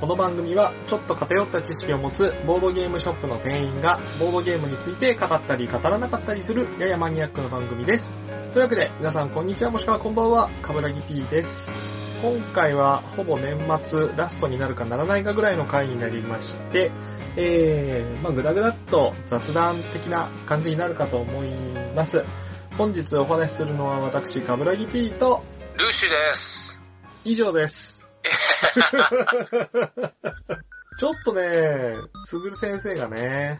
この番組はちょっと偏った知識を持つボードゲームショップの店員がボードゲームについて語ったり語らなかったりするややマニアックな番組です。というわけで皆さんこんにちはもしくはこんばんは、かぶらぎ P です。今回はほぼ年末ラストになるかならないかぐらいの回になりまして、えー、まあぐだぐだっと雑談的な感じになるかと思います。本日お話しするのは私、かぶらぎ P とルーシーです。以上です。ちょっとね、すぐる先生がね、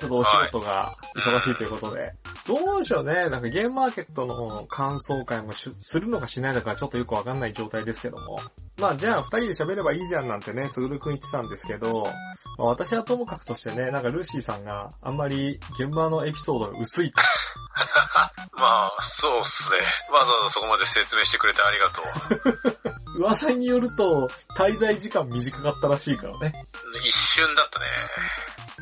ちょっとお仕事が忙しいということで、どうでしょうね、なんかゲームマーケットの感想会もしするのかしないのかちょっとよくわかんない状態ですけども。まあじゃあ二人で喋ればいいじゃんなんてね、すぐるくん言ってたんですけど、まあ、私はともかくとしてね、なんかルーシーさんがあんまり現場のエピソードが薄いと。まあ、そうっすね。わざわざそこまで説明してくれてありがとう。噂によると、滞在時間短かったらしいからね。一瞬だったね。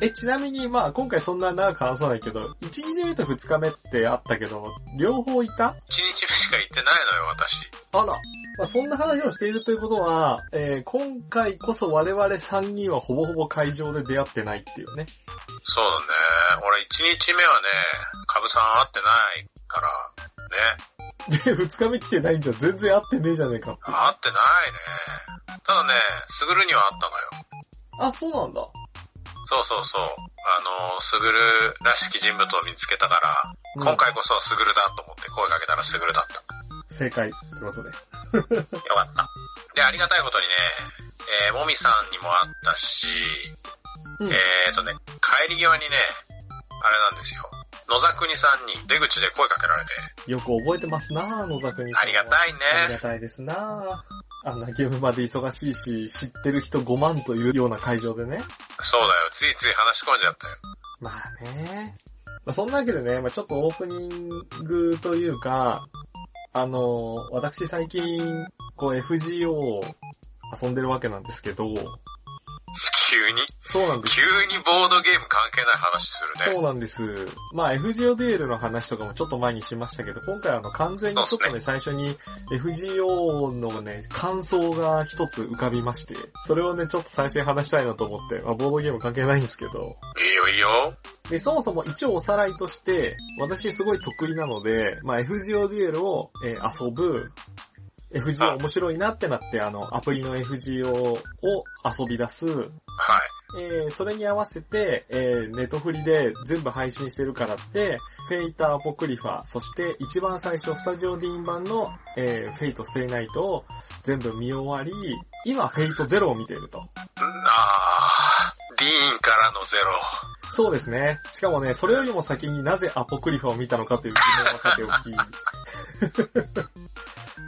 え、ちなみに、まあ、今回そんな長く話さないけど、1日目と2日目ってあったけど、両方いた？一日目しか行ってないのよ、私。あら。まあ、そんな話をしているということは、えー今回こそ我々3人はほぼほぼ会場で出会ってないっていうね。そうだね。俺一日目はね、カブさん会ってないから、ね。で、2日目来てないんじゃ全然会ってねえじゃねえか。会ってないね。ただね、スグルには会ったのよ。あ、そうなんだ。そうそうそう。あの、スグルらしき人物を見つけたから、うん今回こそはスグルだと思って声かけたらスグルだった。正解。ということで。よかった。で、ありがたいことにね、えー、もみさんにも会ったし、うん。えーとね、帰り際にね、あれなんですよ。野沢国さんに出口で声かけられて、よく覚えてますなぁ、野沢に。ありがたいありがね。たいですなぁ。あんなゲームまで忙しいし、知ってる人5万というような会場でね。そうだよ、ついつい話し込んじゃったよ。まあね。まあ、そんなわけでね、まあちょっとオープニングというか、あの、私最近、こう FGO を遊んでるわけなんですけど、急に？そうなんです急にボードゲーム関係ない話するね。そうなんです。まあ FGO デュエルの話とかもちょっと前にしましたけど、今回はあの完全にちょっとね、最初に FGO のね、感想が一つ浮かびまして、それをね、ちょっと最初に話したいなと思って、まあボードゲーム関係ないんですけど、いいよいいよ。で、そもそも一応おさらいとして、私すごい得意なので、まあ FGO デュエルを、えー遊ぶ、FGO 面白いなってなって、あの、アプリの FGO を遊び出す、はい。えーそれに合わせて、えーネットフリで全部配信してるからって、 Fate/Apocrypha、そして一番最初スタジオディーン版の、えー Fate/stay night を全部見終わり、今 Fate/Zero を見ていると。あー、ディーンからのゼロ。そうですね。しかもね、それよりも先になぜ Apocrypha を見たのかという疑問はさておき。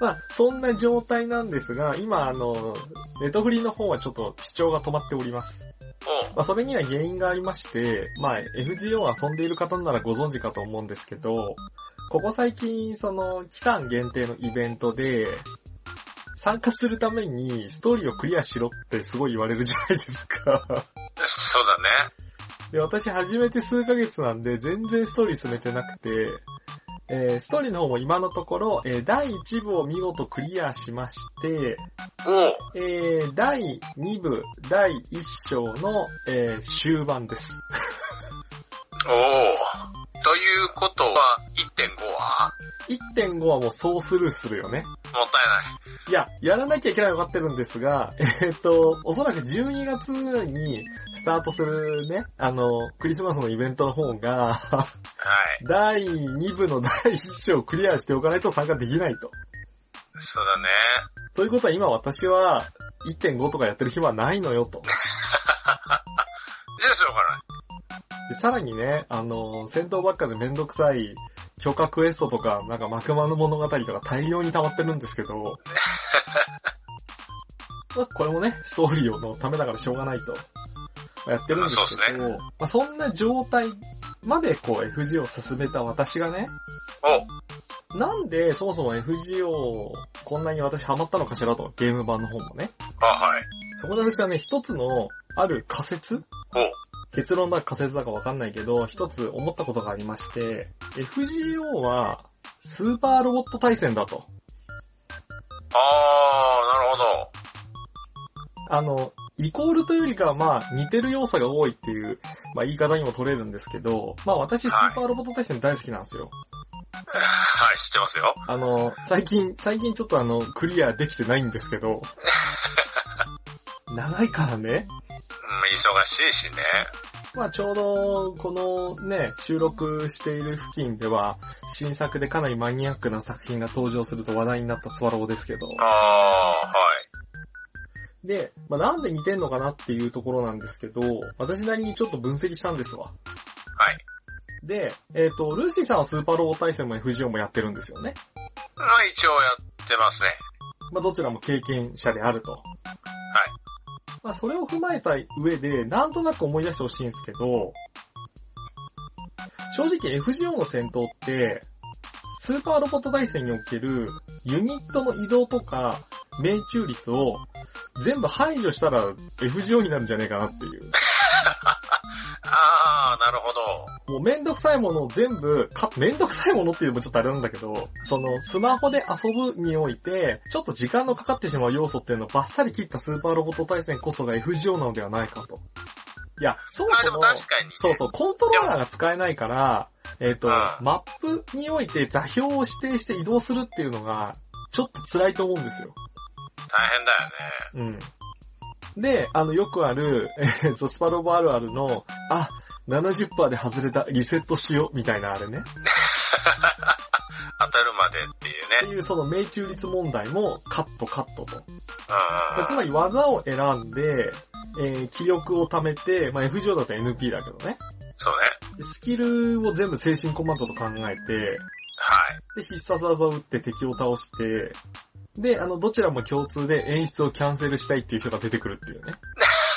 まあ、そんな状態なんですが、今あの、ネットフリの方はちょっと視聴が止まっております。おうまあ、それには原因がありまして、まあ、FGO を遊んでいる方ならご存知かと思うんですけど、ここ最近、その、期間限定のイベントで、参加するためにストーリーをクリアしろってすごい言われるじゃないですか。そうだね。で、私始めて数ヶ月なんで、全然ストーリー進めてなくて、えー、ストーリーの方も今のところ、えー、第1部を見事クリアしまして、おうえー、第2部、第1章の、えー、終盤です。おうということは、1.5は？1.5はもうそうスルーするよね。もったいない。いや、やらなきゃいけないの分かってるんですが、えっ、と、おそらく12月にスタートするね、あの、クリスマスのイベントの方が、はい。第2部の第1章をクリアしておかないと参加できないと。そうだね。ということは今私は1.5とかやってる暇はないのよと。じゃあしょうがない。でさらにね、あの、戦闘ばっかでめんどくさい許可クエストとか、なんかマクマの物語とか大量に溜まってるんですけど、まあこれもね、ストーリーのためだからしょうがないと。まあやってるんですけど、そうまあ、そんな状態までこう FG を進めた私がね、おなんでそもそも FG をこんなに私ハマったのかしらと、ゲーム版の方もね。あ、はい。そこで私はね、一つのある仮説？お結論だか仮説だかわかんないけど、一つ思ったことがありまして、FGO はスーパーロボット対戦だと。あー、なるほあの、イコールというよりかはまあ似てる要素が多いっていう、まあ言い方にも取れるんですけど、まあ私スーパーロボット対戦大好きなんですよ。はい、知ってますよ。あの、最近、最近ちょっとあの、クリアできてないんですけど、長いからね。うん、忙しいしね。まあちょうど、このね、収録している付近では、新作でかなりマニアックな作品が登場すると話題になったスワローですけど、ああ、はい。で、まあなんで似てんのかなっていうところなんですけど、私なりにちょっと分析したんですわ。はい。で、えっ、と、ルーシーさんはスーパーロボ対戦も FGO もやってるんですよね。まあ一応やってますね。まあどちらも経験者であると。はい。まあそれを踏まえた上で、なんとなく思い出してほしいんですけど、正直 FGO の戦闘って、スーパーロボット対戦におけるユニットの移動とか命中率を全部排除したら FGO になるんじゃねえかなっていう。なるほど。もうめんどくさいものを全部、か、めんどくさいものっていうのもちょっとあれなんだけど、そのスマホで遊ぶにおいて、ちょっと時間のかかってしまう要素っていうのをバッサリ切ったスーパーロボット対戦こそが FGO なのではないかと。いや、そもそも、確かに、ね。そうそう、コントローラーが使えないから、えっ、と、うんマップにおいて座標を指定して移動するっていうのが、ちょっと辛いと思うんですよ。大変だよね。うん。で、あの、よくある、えーと、スパロボあるあるの、あ、70%で外れた、リセットしよう、みたいなあれね。当たるまでっていうね。っていうその命中率問題もカットカットと。つまり技を選んで、えー気力を貯めて、まあ、FGO だと NP だけどね。そうね。でスキルを全部精神コマンドと考えて、はい。で、必殺技を打って敵を倒して、で、あの、どちらも共通で演出をキャンセルしたいっていう人が出てくるっていうね。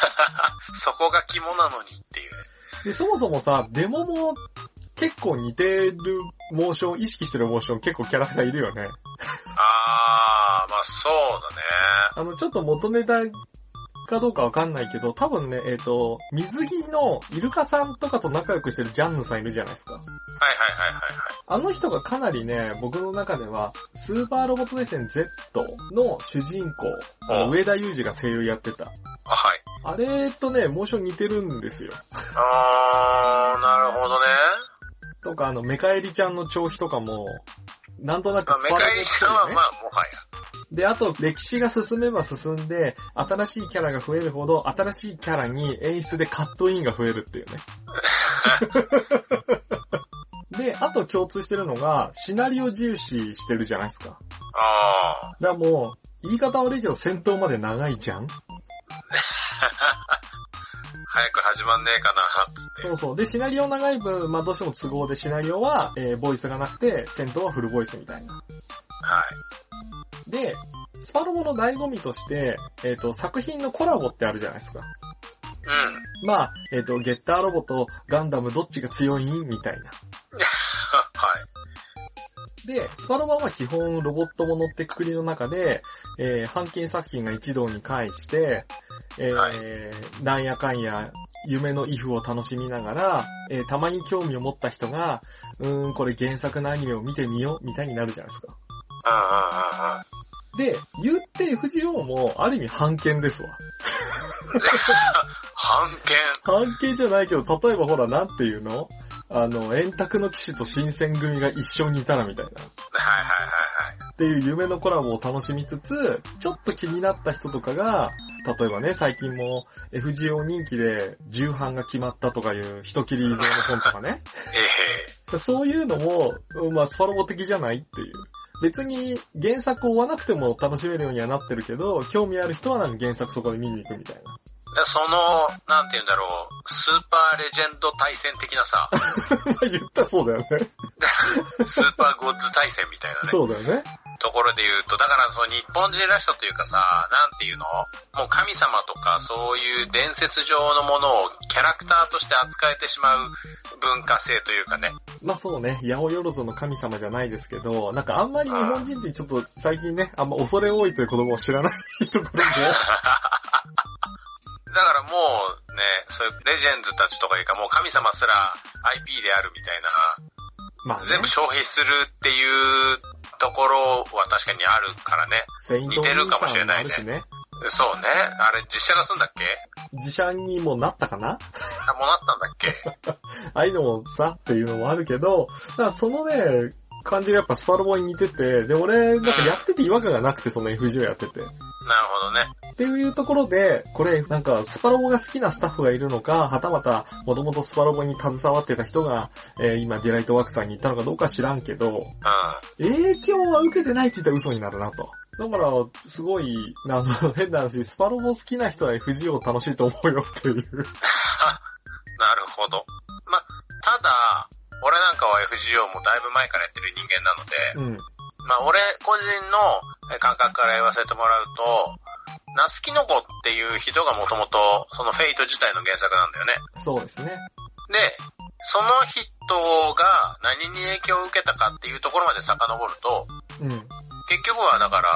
そこが肝なのにっていうね。で、そもそもさ、デモも結構似てるモーション、意識してるモーション結構キャラクターいるよね。あー、まあそうだね。あの、ちょっと元ネタかどうかわかんないけど、多分ね、えっ、と、水着のイルカさんとかと仲良くしてるジャンヌさんいるじゃないですか。はいはいはいはいはい。あの人がかなりね、僕の中では、スーパーロボット対戦 Z の主人公、上田裕二が声優やってた。あ、はい。あれとね、モーション似てるんですよ。あー、なるほどね。とか、あの、メカエリちゃんの調子とかも、なんとなくまあ、メカエリさんはまあ、もはや。で、あと、歴史が進めば進んで、新しいキャラが増えるほど、新しいキャラに演出でカットインが増えるっていうね。で、あと共通してるのが、シナリオ重視してるじゃないですか。あだからもう、言い方悪いけど戦闘まで長いじゃんー、早く始まんねえかな、つって。そうそう。で、シナリオ長い分、まあどうしても都合でシナリオは、えーボイスがなくて、戦闘はフルボイスみたいな。はい。で、スパロボの醍醐味として、えっ、と、作品のコラボってあるじゃないですか。うん。まあ、えっ、と、ゲッターロボとガンダムどっちが強い？みたいな。はい。で、スパロボは基本ロボットものってくくりの中で、えー、半径作品が一堂に会して、えーはいなんやかんや、夢のイフを楽しみながら、えーたまに興味を持った人が、うーん、これ原作のアニメを見てみよう、みたいになるじゃないですか。うんうんうんうん。で、言って FGO も、ある意味半券ですわ。半券。半券じゃないけど、例えばほら、なんていうの？あの、円卓の騎士と新選組が一緒にいたらみたいな。はいはいはいはい。っていう夢のコラボを楽しみつつ、ちょっと気になった人とかが、例えばね、最近も FGO 人気で重版が決まったとかいう人切り依存の本とかね。えそういうのも、まあスパロボ的じゃないっていう。別に原作を追わなくても楽しめるようにはなってるけど、興味ある人はなんか原作そこで見に行くみたいな。その、なんて言うんだろう、スーパーレジェンド対戦的なさ、言ったらそうだよね。スーパーゴッズ対戦みたいなね、そうだよね。ところで言うと、だからその日本人らしさというかさ、なんていうの？もう神様とかそういう伝説上のものをキャラクターとして扱えてしまう文化性というかね。まあそうね、八百万の神様じゃないですけど、なんかあんまり日本人ってちょっと最近ね、あんま恐れ多いという子供を知らないところで、だからもうね、そういうレジェンズたちとかいうかもう神様すら IP であるみたいまあ、な、ね、全部消費するっていうところは確かにあるからね。似てるかもしれないねね。そうね。あれ、実写化すんだっけ？自社にもなったかな？あ、もうなったんだっけ？ああいうのもさっていうのもあるけど、だからそのね、感じがやっぱスパロボに似てて、で、俺、なんかやってて違和感がなくて、その FGO やってて。なるほどね。っていうところで、これ、なんか、スパロボが好きなスタッフがいるのか、はたまた、もともとスパロボに携わってた人が、えー今、ディライトワークさんに行ったのかどうか知らんけど、うん。影響は受けてないって言ったら嘘になるなと。だから、すごい、あの、変な話、スパロボ好きな人は FGO 楽しいと思うよっていう。なるほど。ま、ただ、俺なんかは FGO もだいぶ前からやってる人間なので、うん。まあ俺個人のえ感覚から言わせてもらうと、奈須きのこっていう人がもともとその Fate 自体の原作なんだよね。そうですね。で、その人が何に影響を受けたかっていうところまで遡ると、うん。結局はだから、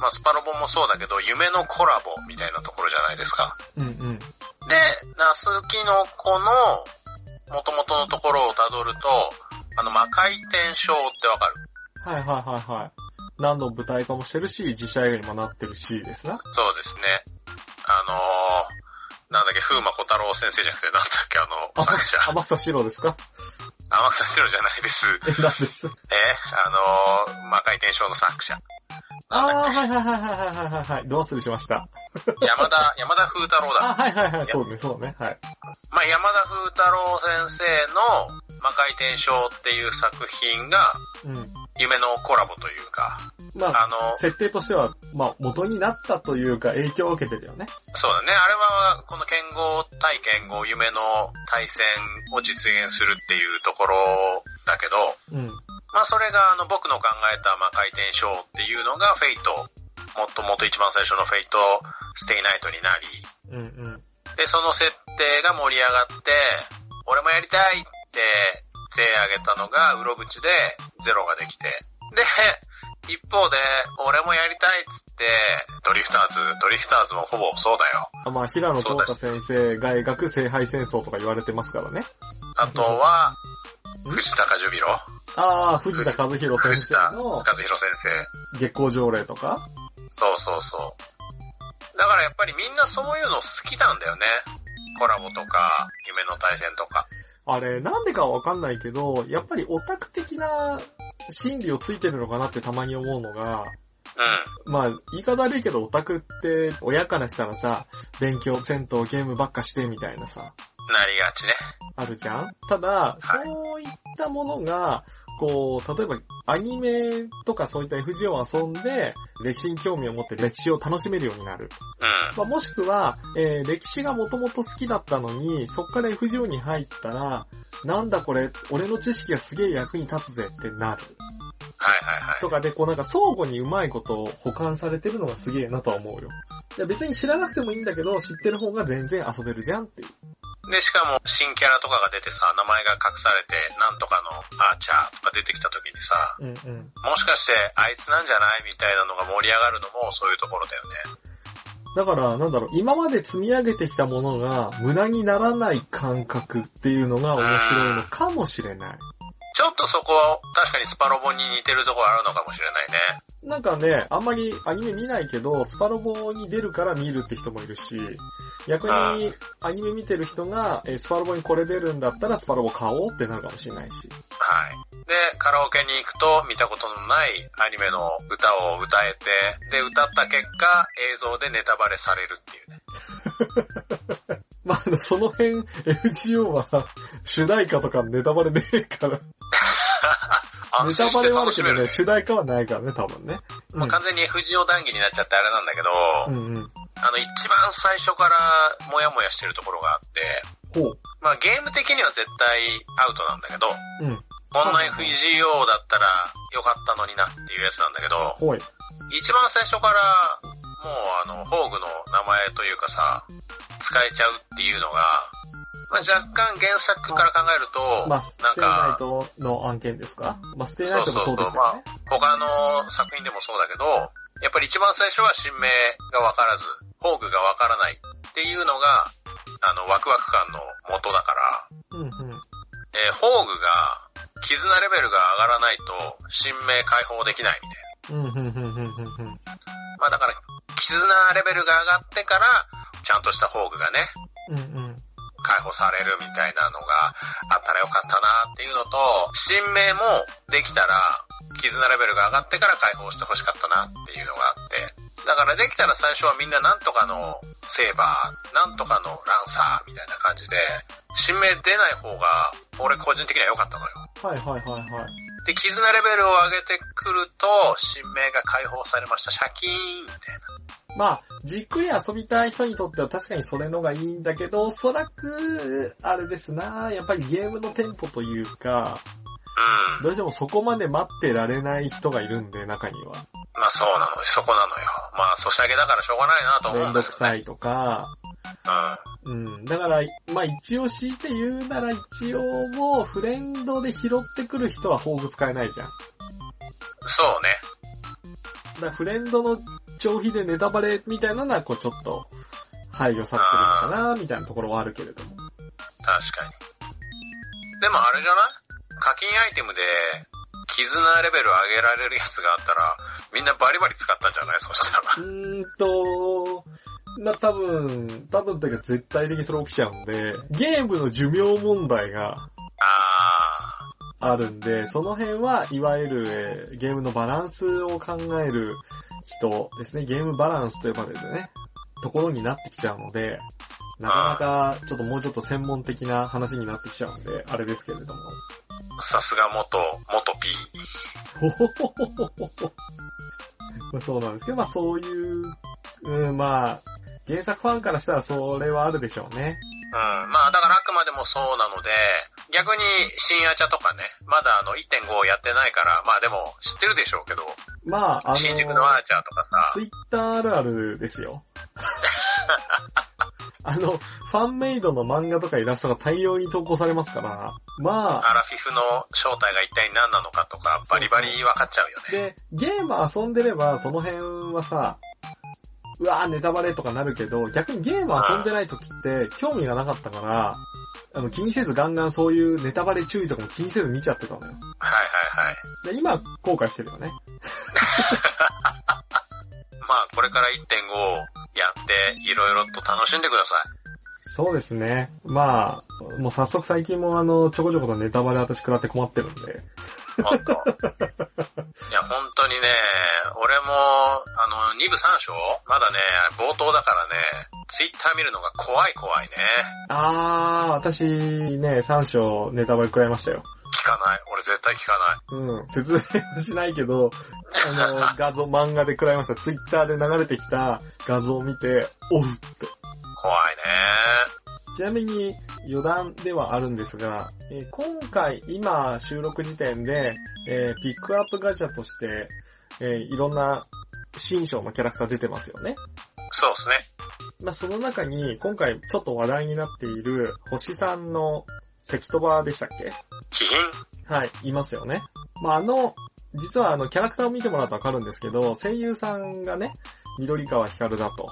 まあスパロボもそうだけど、夢のコラボみたいなところじゃないですか。うんうん。で、ナスキノコの元々のところをたどると、あの、魔回転症ってわかる？はいはいはいはい。何度も舞台化もしてるし、実写映画にもなってるしですな。そうですね。あのー、なんだっけ、風魔小太郎先生じゃなくて、なんだっけ、あの、作者。天草四郎ですか？天草四郎じゃないです。え、なんです？えあのー、魔回転症の作者。あー、はいはいはいはいはいはいはい。どう忘れしました？山田、山田風太郎だ。あ、はいはいはい。そうね、そうね。はい。まあ、山田風太郎先生の魔回転症っていう作品が、うん。夢のコラボというか、まあ、あの、設定としては、まあ、元になったというか、影響を受けてるよね。そうだね。あれは、この剣豪対剣豪夢の対戦を実現するっていうところだけど、うん。まあそれがあの僕の考えた魔回転ショーっていうのが Fate、もっともっと一番最初の Fate/stay night になり、うんうん。で、その設定が盛り上がって、俺もやりたいって手挙げたのが、うろぶちでゼロができて。で、一方で、俺もやりたいっつって、ドリフターズ、ドリフターズもほぼそうだよ。あまあ、平野幸太先生が描く聖杯戦争とか言われてますからね。あとは、ん藤田ジュビロああ、藤田和弘先生の和弘先生。月光条例とか？そうそうそう。だからやっぱりみんなそういうの好きなんだよね。コラボとか、夢の対戦とか。あれ、なんでかはわかんないけど、やっぱりオタク的な心理をついてるのかなってたまに思うのが、うん。まあ、言い方悪いけどオタクって親からしたらさ、勉強、戦闘、ゲームばっかしてみたいなさ、なりがちね。あるじゃんただ、そういったものが、こう、例えばアニメとかそういった FGO を遊んで、歴史に興味を持って歴史を楽しめるようになる。うん。まあ、もしくは、えー歴史がもともと好きだったのに、そっから FGO に入ったら、なんだこれ、俺の知識がすげえ役に立つぜってなる。はいはいはい。とかで、こうなんか相互にうまいことを保管されてるのがすげえなとは思うよ。いや別に知らなくてもいいんだけど、知ってる方が全然遊べるじゃんっていう。で、しかも新キャラとかが出てさ、名前が隠されて、なんとかのアーチャーとか出てきた時にさ、うんうん。もしかしてあいつなんじゃないみたいなのが盛り上がるのもそういうところだよね。だから、なんだろう、今まで積み上げてきたものが無駄にならない感覚っていうのが面白いのかもしれない。ちょっとそこは確かにスパロボに似てるところあるのかもしれないね。なんかね、あんまりアニメ見ないけど、スパロボに出るから見るって人もいるし、逆にアニメ見てる人が、えースパロボにこれ出るんだったらスパロボ買おうってなるかもしれないし。はい。で、カラオケに行くと見たことのないアニメの歌を歌えて、で、歌った結果映像でネタバレされるっていうね。まあ、その辺、FGO は、主題歌とかネタバレねえから。ネタバレはあるけどね。主題歌はないからね、多分ね。もう完全に FGO 談義になっちゃってあれなんだけど、うんうん。あの、一番最初からモヤモヤしてるところがあって、ほう。まあゲーム的には絶対アウトなんだけど、うん。こんな FGO だったらよかったのになっていうやつなんだけど、ほい。一番最初からもうあの、ホーグの名前というかさ、使えちゃうっていうのが、まあ、若干原作から考えると、まあ、スなんテイナイか、トの案件ですか？まあ、ステイナイトもそうですよね。他の作品でもそうだけど、やっぱり一番最初は新名がわからず、ホーグがわからないっていうのが、あの、ワクワク感の元だから、うんうん。えーホーグが、絆レベルが上がらないと、新名解放できないみたいな。まあだから、絆レベルが上がってから、ちゃんとした宝具がね、うんうん。解放されるみたいなのがあったらよかったなっていうのと、新名もできたら、絆レベルが上がってから解放してほしかったなっていうのがあって、だからできたら最初はみんななんとかのセーバー、なんとかのランサーみたいな感じで、新名出ない方が、俺個人的には良かったのよ。はいはいはいはい。で、絆レベルを上げてくると、新名が解放されました。シャキーンみたいな。まあ、じっくり遊びたい人にとっては確かにそれのがいいんだけど、おそらく、あれですな、やっぱりゲームのテンポというか、うん。どうしてもそこまで待ってられない人がいるんで、中には。まあそうなのよ。そこなのよ。まあ、ソシャゲだからしょうがないなと思めうんんだけどね。どくさいとか、うん。うん。だから、まあ一応強いて言うなら一応もうフレンドで拾ってくる人は宝具使えないじゃん。そうね。だフレンドの消費でネタバレみたいなのはこうちょっと配慮されてるのかなみたいなところはあるけれども。確かに。でもあれじゃない課金アイテムで、絆レベル上げられるやつがあったら、みんなバリバリ使ったんじゃない？そしたら。うーんと、まあ、多分、多分というか絶対的にそれ起きちゃうんで、ゲームの寿命問題がああるんで、その辺はいわゆる、えーゲームのバランスを考える人ですね。ゲームバランスと呼ばれるね、ところになってきちゃうので、なかなかちょっともうちょっと専門的な話になってきちゃうんで、あれですけれども。ー、さすが元、元 P。ほ そうなんですけど、まあそういう、うん、まあ、原作ファンからしたらそれはあるでしょうね。うん。まあだからあくまでもそうなので、逆に新アチャとかね、まだあの1.5やってないから、まあでも知ってるでしょうけど、まあ、あの、新宿のアーチャーとかさ、ツイッターあるあるですよ。あの、ファンメイドの漫画とかイラストが大量に投稿されますから、まあ、アラフィフの正体が一体何なのかとか、バリバリ分かっちゃうよね。で、ゲーム遊んでれば、その辺はさ、うわーネタバレとかなるけど、逆にゲーム遊んでない時って興味がなかったから、あの、気にせずガンガンそういうネタバレ注意とかも気にせず見ちゃってたのよ。はいはいはい。で、今、後悔してるよね。まあこれから1.5やって、いろいろと楽しんでください。そうですね。まあ、もう早速最近もあの、ちょこちょことネタバレ私食らって困ってるんで。本当。いや、本当にね、俺も、あの、2部3章？まだね、冒頭だからね、ツイッター見るのが怖い怖いね。あー、私ね、3章ネタバレ食らいましたよ。聞かない。俺絶対聞かない。うん、説明はしないけど、あの、画像、漫画で食らいました。ツイッターで流れてきた画像を見て、おうって。怖いね。ちなみに余談ではあるんですが、えー今回、今収録時点で、えーピックアップガチャとして、えーいろんな新章のキャラクター出てますよね。そうですね。まあ、その中に、今回ちょっと話題になっている、星さんの関戸場でしたっけ？気品はい、いますよね。まあ、あの、実はあの、キャラクターを見てもらうとわかるんですけど、声優さんがね、緑川光だと。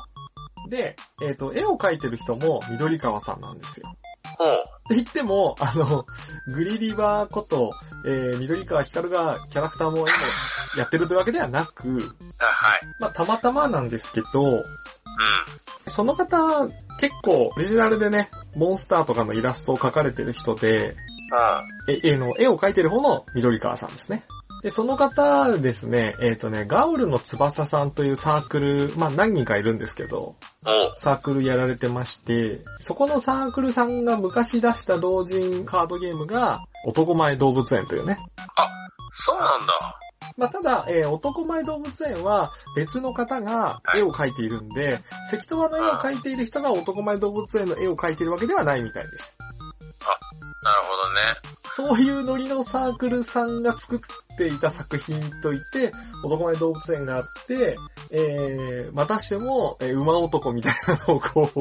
で、えっ、と、絵を描いてる人も緑川さんなんですよ。ほう。って言っても、あの、グリリバーこと、えー、緑川光がキャラクターも絵もやってるというわけではなく、あはい。まあ、たまたまなんですけど、うん。その方、結構、オリジナルでね、モンスターとかのイラストを描かれてる人で、うん。え、絵の、絵を描いてる方の緑川さんですね。で、その方ですね、えっ、とね、ガウルの翼さんというサークル、まあ何人かいるんですけど。サークルやられてまして、そこのサークルさんが昔出した同人カードゲームが、男前動物園というね。そうなんだ。まあ、ただ、えー男前動物園は別の方が絵を描いているんで、関戸和の絵を描いている人が男前動物園の絵を描いているわけではないみたいです。なるほどね。そういうノリのサークルさんが作っていた作品といって、男前動物園があって、えー、またしても、えー馬男みたいなのをこう、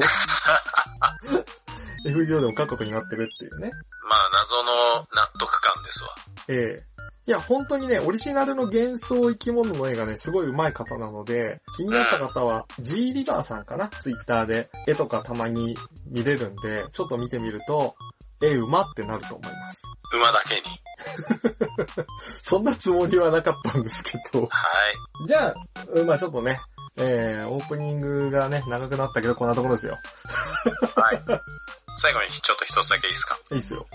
FGO でも書くことになってるっていうね。まあ、謎の納得感ですわ。ええいや、本当にね、オリジナルの幻想生き物の絵がね、すごい上手い方なので、気になった方は、G リバーさんかなツイッターで、絵とかたまに見れるんで、ちょっと見てみると、絵うまってなると思います。馬だけに。そんなつもりはなかったんですけど。はい。じゃあ、うんまあちょっとね、えー、オープニングがね、長くなったけど、こんなところですよ。はい。最後にちょっと一つだけいいですか？いいっすよ。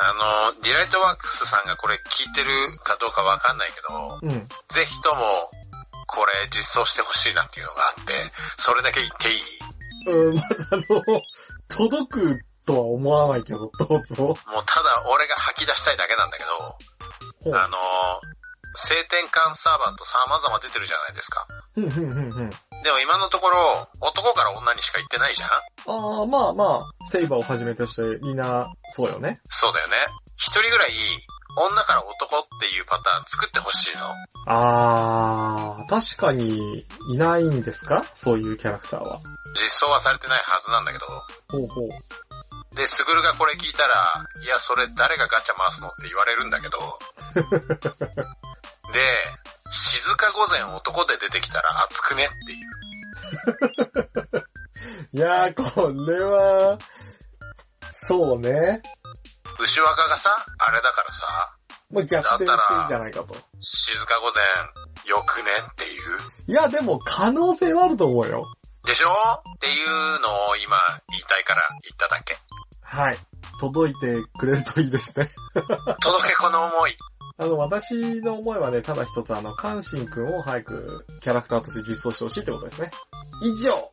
あの、ディライトワークスさんがこれ聞いてるかどうかわかんないけど、うん。ぜひとも、これ実装してほしいなっていうのがあって、それだけ言っていい？うん、まずあの、届くとは思わないけど、どうぞ。もうただ俺が吐き出したいだけなんだけど、あの、性転換サーヴァント様々出てるじゃないですか。でも今のところ、男から女にしか言ってないじゃんああ、まあまあ、セイバーをはじめとしてみんな、そうよね。そうだよね。一人ぐらい、女から男っていうパターン作ってほしいの。ああ、確かに、いないんですか？そういうキャラクターは。実装はされてないはずなんだけど。ほうほう。で、スグルがこれ聞いたら、いや、それ誰がガチャ回すのって言われるんだけど。で、静か午前男で出てきたら熱くねっていう。いやー、これは、そうね。牛若がさ、あれだからさ、まあ、逆転していいんじゃないかと。静か午前、よくねっていう。いや、でも可能性はあると思うよ。でしょ？っていうのを今言いたいから言っただけ。はい。届いてくれるといいですね。届けこの思い。あの、私の思いはね、ただ一つあの、カンシンくんを早くキャラクターとして実装してほしいってことですね。以上